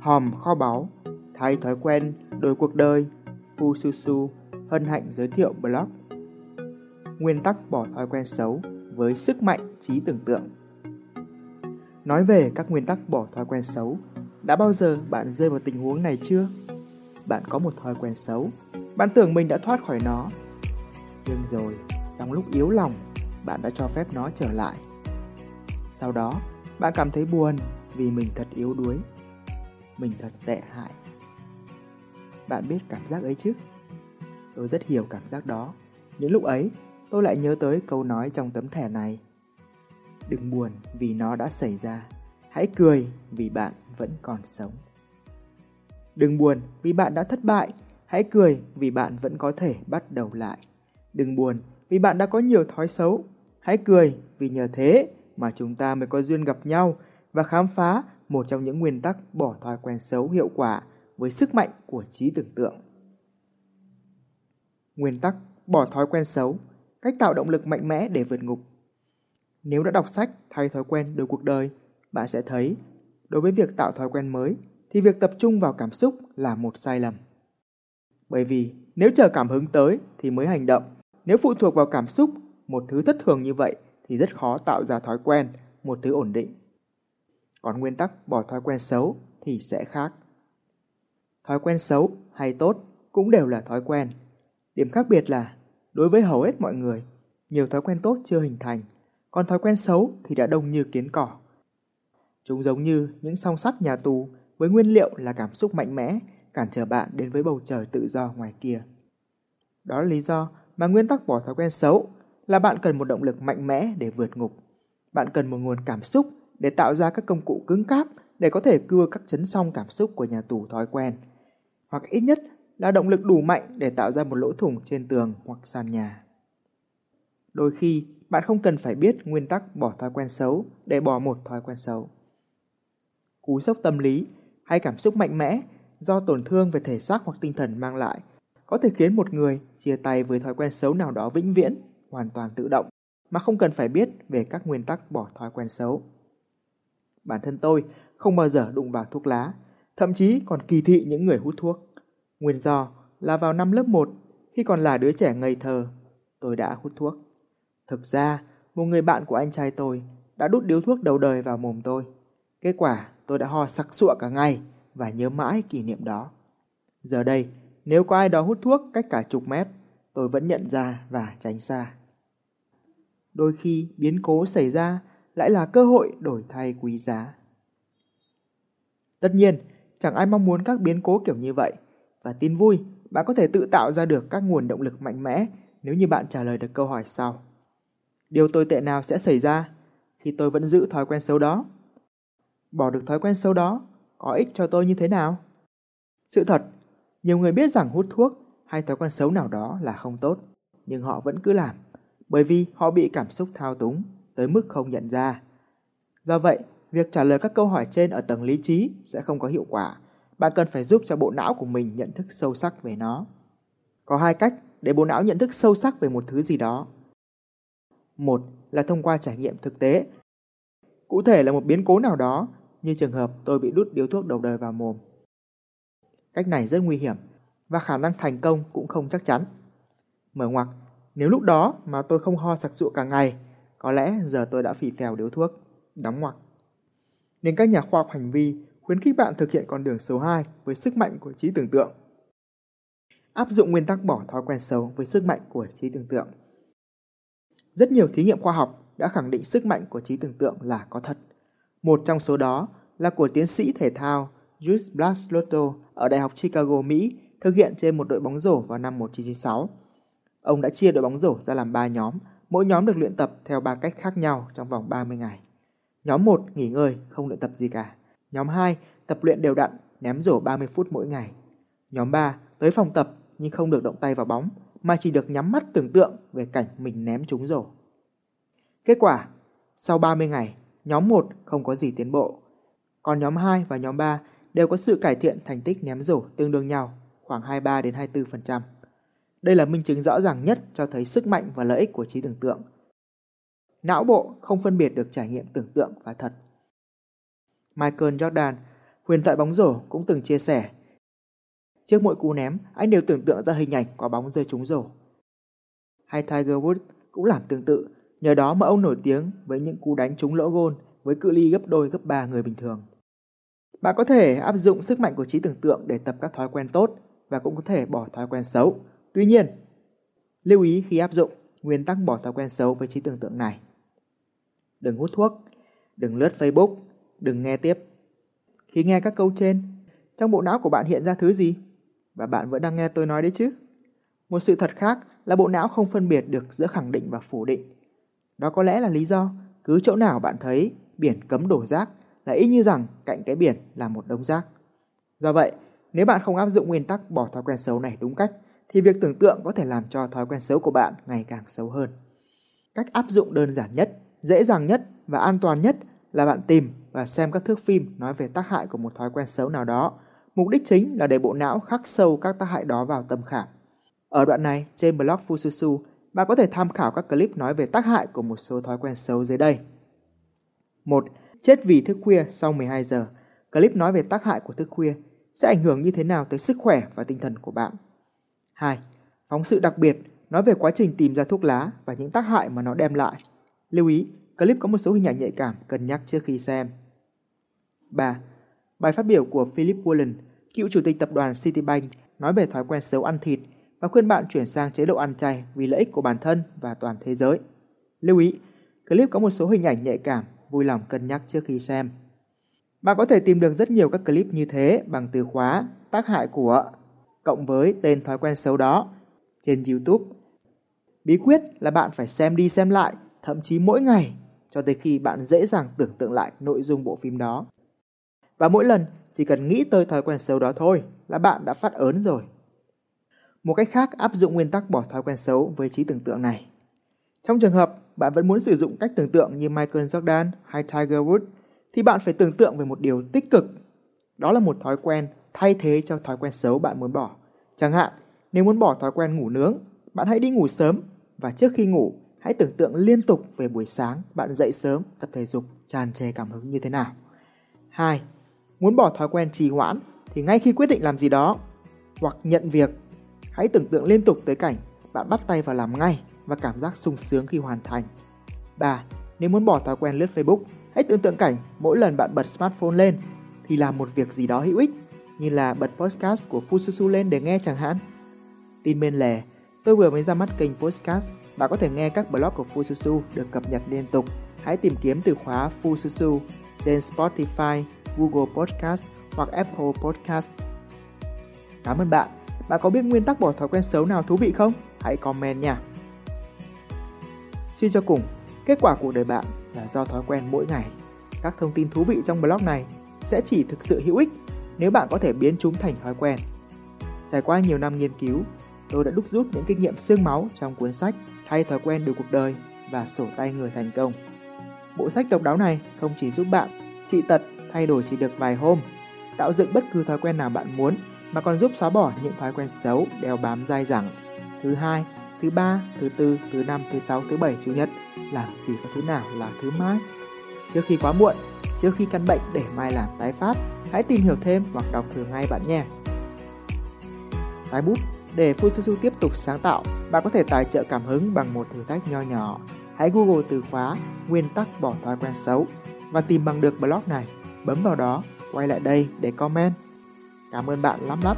hòm kho báu, thay thói quen, đổi cuộc đời, Phu Su Su hân hạnh giới thiệu blog. Nguyên tắc bỏ thói quen xấu với sức mạnh trí tưởng tượng. Nói về các nguyên tắc bỏ thói quen xấu, đã bao giờ bạn rơi vào tình huống này chưa? Bạn có một thói quen xấu, bạn tưởng mình đã thoát khỏi nó. Nhưng rồi, trong lúc yếu lòng, bạn đã cho phép nó trở lại. Sau đó, bạn cảm thấy buồn vì mình thật yếu đuối. Mình thật tệ hại. Bạn biết cảm giác ấy chứ? Tôi rất hiểu cảm giác đó. Những lúc ấy, tôi lại nhớ tới câu nói trong tấm thẻ này. Đừng buồn vì nó đã xảy ra. Hãy cười vì bạn vẫn còn sống. Đừng buồn vì bạn đã thất bại. Hãy cười vì bạn vẫn có thể bắt đầu lại. Đừng buồn vì bạn đã có nhiều thói xấu. Hãy cười vì nhờ thế mà chúng ta mới có duyên gặp nhau và khám phá một trong những nguyên tắc bỏ thói quen xấu hiệu quả với sức mạnh của trí tưởng tượng. Nguyên tắc bỏ thói quen xấu, cách tạo động lực mạnh mẽ để vượt ngục. Nếu đã đọc sách thay thói quen đổi cuộc đời, bạn sẽ thấy đối với việc tạo thói quen mới thì việc tập trung vào cảm xúc là một sai lầm. Bởi vì nếu chờ cảm hứng tới thì mới hành động, nếu phụ thuộc vào cảm xúc, một thứ thất thường như vậy thì rất khó tạo ra thói quen, một thứ ổn định. Còn nguyên tắc bỏ thói quen xấu thì sẽ khác. Thói quen xấu hay tốt cũng đều là thói quen. Điểm khác biệt là, đối với hầu hết mọi người, nhiều thói quen tốt chưa hình thành, còn thói quen xấu thì đã đông như kiến cỏ. Chúng giống như những song sắt nhà tù với nguyên liệu là cảm xúc mạnh mẽ cản trở bạn đến với bầu trời tự do ngoài kia. Đó là lý do mà nguyên tắc bỏ thói quen xấu là bạn cần một động lực mạnh mẽ để vượt ngục. Bạn cần một nguồn cảm xúc để tạo ra các công cụ cứng cáp để có thể cưa các chấn song cảm xúc của nhà tù thói quen. Hoặc ít nhất là động lực đủ mạnh để tạo ra một lỗ thủng trên tường hoặc sàn nhà. Đôi khi, bạn không cần phải biết nguyên tắc bỏ thói quen xấu để bỏ một thói quen xấu. Cú sốc tâm lý hay cảm xúc mạnh mẽ do tổn thương về thể xác hoặc tinh thần mang lại có thể khiến một người chia tay với thói quen xấu nào đó vĩnh viễn, hoàn toàn tự động mà không cần phải biết về các nguyên tắc bỏ thói quen xấu. Bản thân tôi không bao giờ đụng vào thuốc lá, thậm chí còn kỳ thị những người hút thuốc. Nguyên do là vào năm lớp 1, khi còn là đứa trẻ ngây thơ, tôi đã hút thuốc. Thực ra, một người bạn của anh trai tôi đã đút điếu thuốc đầu đời vào mồm tôi. Kết quả, tôi đã ho sặc sụa cả ngày và nhớ mãi kỷ niệm đó. Giờ đây, nếu có ai đó hút thuốc cách cả chục mét, tôi vẫn nhận ra và tránh xa. Đôi khi biến cố xảy ra lại là cơ hội đổi thay quý giá. Tất nhiên, chẳng ai mong muốn các biến cố kiểu như vậy. Và tin vui, bạn có thể tự tạo ra được các nguồn động lực mạnh mẽ nếu như bạn trả lời được câu hỏi sau. Điều tồi tệ nào sẽ xảy ra khi tôi vẫn giữ thói quen xấu đó? Bỏ được thói quen xấu đó có ích cho tôi như thế nào? Sự thật, nhiều người biết rằng hút thuốc hay thói quen xấu nào đó là không tốt, nhưng họ vẫn cứ làm, bởi vì họ bị cảm xúc thao túng tới mức không nhận ra. Do vậy, việc trả lời các câu hỏi trên ở tầng lý trí sẽ không có hiệu quả. Bạn cần phải giúp cho bộ não của mình nhận thức sâu sắc về nó. Có hai cách để bộ não nhận thức sâu sắc về một thứ gì đó. Một là thông qua trải nghiệm thực tế. Cụ thể là một biến cố nào đó, như trường hợp tôi bị đút điếu thuốc đầu đời vào mồm. Cách này rất nguy hiểm và khả năng thành công cũng không chắc chắn. Mở ngoặc, nếu lúc đó mà tôi không ho sặc sụa cả ngày có lẽ giờ tôi đã phì phèo điếu thuốc, đóng ngoặc. Nên các nhà khoa học hành vi khuyến khích bạn thực hiện con đường số 2 với sức mạnh của trí tưởng tượng. Áp dụng nguyên tắc bỏ thói quen xấu với sức mạnh của trí tưởng tượng. Rất nhiều thí nghiệm khoa học đã khẳng định sức mạnh của trí tưởng tượng là có thật. Một trong số đó là của tiến sĩ thể thao Jules Blaslotto ở Đại học Chicago, Mỹ thực hiện trên một đội bóng rổ vào năm 1996. Ông đã chia đội bóng rổ ra làm 3 nhóm Mỗi nhóm được luyện tập theo ba cách khác nhau trong vòng 30 ngày. Nhóm 1 nghỉ ngơi, không luyện tập gì cả. Nhóm 2 tập luyện đều đặn, ném rổ 30 phút mỗi ngày. Nhóm 3 tới phòng tập nhưng không được động tay vào bóng, mà chỉ được nhắm mắt tưởng tượng về cảnh mình ném trúng rổ. Kết quả, sau 30 ngày, nhóm 1 không có gì tiến bộ. Còn nhóm 2 và nhóm 3 đều có sự cải thiện thành tích ném rổ tương đương nhau, khoảng 23 đến 24%. Đây là minh chứng rõ ràng nhất cho thấy sức mạnh và lợi ích của trí tưởng tượng. Não bộ không phân biệt được trải nghiệm tưởng tượng và thật. Michael Jordan, Huyền thoại bóng rổ cũng từng chia sẻ. Trước mỗi cú ném, anh đều tưởng tượng ra hình ảnh quả bóng rơi trúng rổ. Hay Tiger Woods cũng làm tương tự, nhờ đó mà ông nổi tiếng với những cú đánh trúng lỗ gôn với cự ly gấp đôi gấp ba người bình thường. Bạn có thể áp dụng sức mạnh của trí tưởng tượng để tập các thói quen tốt và cũng có thể bỏ thói quen xấu. Tuy nhiên, lưu ý khi áp dụng nguyên tắc bỏ thói quen xấu với trí tưởng tượng này. Đừng hút thuốc, đừng lướt Facebook, đừng nghe tiếp. Khi nghe các câu trên, trong bộ não của bạn hiện ra thứ gì? Và bạn vẫn đang nghe tôi nói đấy chứ? Một sự thật khác là bộ não không phân biệt được giữa khẳng định và phủ định. Đó có lẽ là lý do cứ chỗ nào bạn thấy biển cấm đổ rác là y như rằng cạnh cái biển là một đống rác. Do vậy, nếu bạn không áp dụng nguyên tắc bỏ thói quen xấu này đúng cách, thì việc tưởng tượng có thể làm cho thói quen xấu của bạn ngày càng xấu hơn. Cách áp dụng đơn giản nhất, dễ dàng nhất và an toàn nhất là bạn tìm và xem các thước phim nói về tác hại của một thói quen xấu nào đó. Mục đích chính là để bộ não khắc sâu các tác hại đó vào tâm khảm. Ở đoạn này, trên blog Fususu, bạn có thể tham khảo các clip nói về tác hại của một số thói quen xấu dưới đây. 1. Chết vì thức khuya sau 12 giờ. Clip nói về tác hại của thức khuya sẽ ảnh hưởng như thế nào tới sức khỏe và tinh thần của bạn. 2. Phóng sự đặc biệt nói về quá trình tìm ra thuốc lá và những tác hại mà nó đem lại. Lưu ý, clip có một số hình ảnh nhạy cảm cần nhắc trước khi xem. 3. Bài phát biểu của Philip Wallen, cựu chủ tịch tập đoàn Citibank, nói về thói quen xấu ăn thịt và khuyên bạn chuyển sang chế độ ăn chay vì lợi ích của bản thân và toàn thế giới. Lưu ý, clip có một số hình ảnh nhạy cảm, vui lòng cân nhắc trước khi xem. Bạn có thể tìm được rất nhiều các clip như thế bằng từ khóa tác hại của cộng với tên thói quen xấu đó trên YouTube. Bí quyết là bạn phải xem đi xem lại, thậm chí mỗi ngày cho tới khi bạn dễ dàng tưởng tượng lại nội dung bộ phim đó. Và mỗi lần chỉ cần nghĩ tới thói quen xấu đó thôi là bạn đã phát ớn rồi. Một cách khác áp dụng nguyên tắc bỏ thói quen xấu với trí tưởng tượng này. Trong trường hợp bạn vẫn muốn sử dụng cách tưởng tượng như Michael Jordan hay Tiger Woods thì bạn phải tưởng tượng về một điều tích cực. Đó là một thói quen thay thế cho thói quen xấu bạn muốn bỏ. Chẳng hạn, nếu muốn bỏ thói quen ngủ nướng, bạn hãy đi ngủ sớm và trước khi ngủ, hãy tưởng tượng liên tục về buổi sáng bạn dậy sớm tập thể dục tràn trề cảm hứng như thế nào. 2. Muốn bỏ thói quen trì hoãn thì ngay khi quyết định làm gì đó hoặc nhận việc, hãy tưởng tượng liên tục tới cảnh bạn bắt tay vào làm ngay và cảm giác sung sướng khi hoàn thành. 3. Nếu muốn bỏ thói quen lướt Facebook, hãy tưởng tượng cảnh mỗi lần bạn bật smartphone lên thì làm một việc gì đó hữu ích như là bật podcast của Fususu lên để nghe chẳng hạn. Tin bên lề, tôi vừa mới ra mắt kênh podcast. Bạn có thể nghe các blog của Fususu được cập nhật liên tục. Hãy tìm kiếm từ khóa Fususu trên Spotify, Google Podcast hoặc Apple Podcast. Cảm ơn bạn. Bạn có biết nguyên tắc bỏ thói quen xấu nào thú vị không? Hãy comment nha. Suy cho cùng, kết quả cuộc đời bạn là do thói quen mỗi ngày. Các thông tin thú vị trong blog này sẽ chỉ thực sự hữu ích nếu bạn có thể biến chúng thành thói quen. Trải qua nhiều năm nghiên cứu, tôi đã đúc rút những kinh nghiệm xương máu trong cuốn sách Thay thói quen được cuộc đời và sổ tay người thành công. Bộ sách độc đáo này không chỉ giúp bạn trị tật thay đổi chỉ được vài hôm, tạo dựng bất cứ thói quen nào bạn muốn mà còn giúp xóa bỏ những thói quen xấu đeo bám dai dẳng. Thứ hai, thứ ba, thứ tư, thứ năm, thứ sáu, thứ bảy, chủ nhật, làm gì có thứ nào là thứ mai. Trước khi quá muộn, trước khi căn bệnh để mai làm tái phát, hãy tìm hiểu thêm hoặc đọc thử ngay bạn nhé. Tái bút để Fususu tiếp tục sáng tạo, bạn có thể tài trợ cảm hứng bằng một thử thách nho nhỏ. Hãy Google từ khóa nguyên tắc bỏ thói quen xấu và tìm bằng được blog này. Bấm vào đó, quay lại đây để comment. Cảm ơn bạn lắm lắm.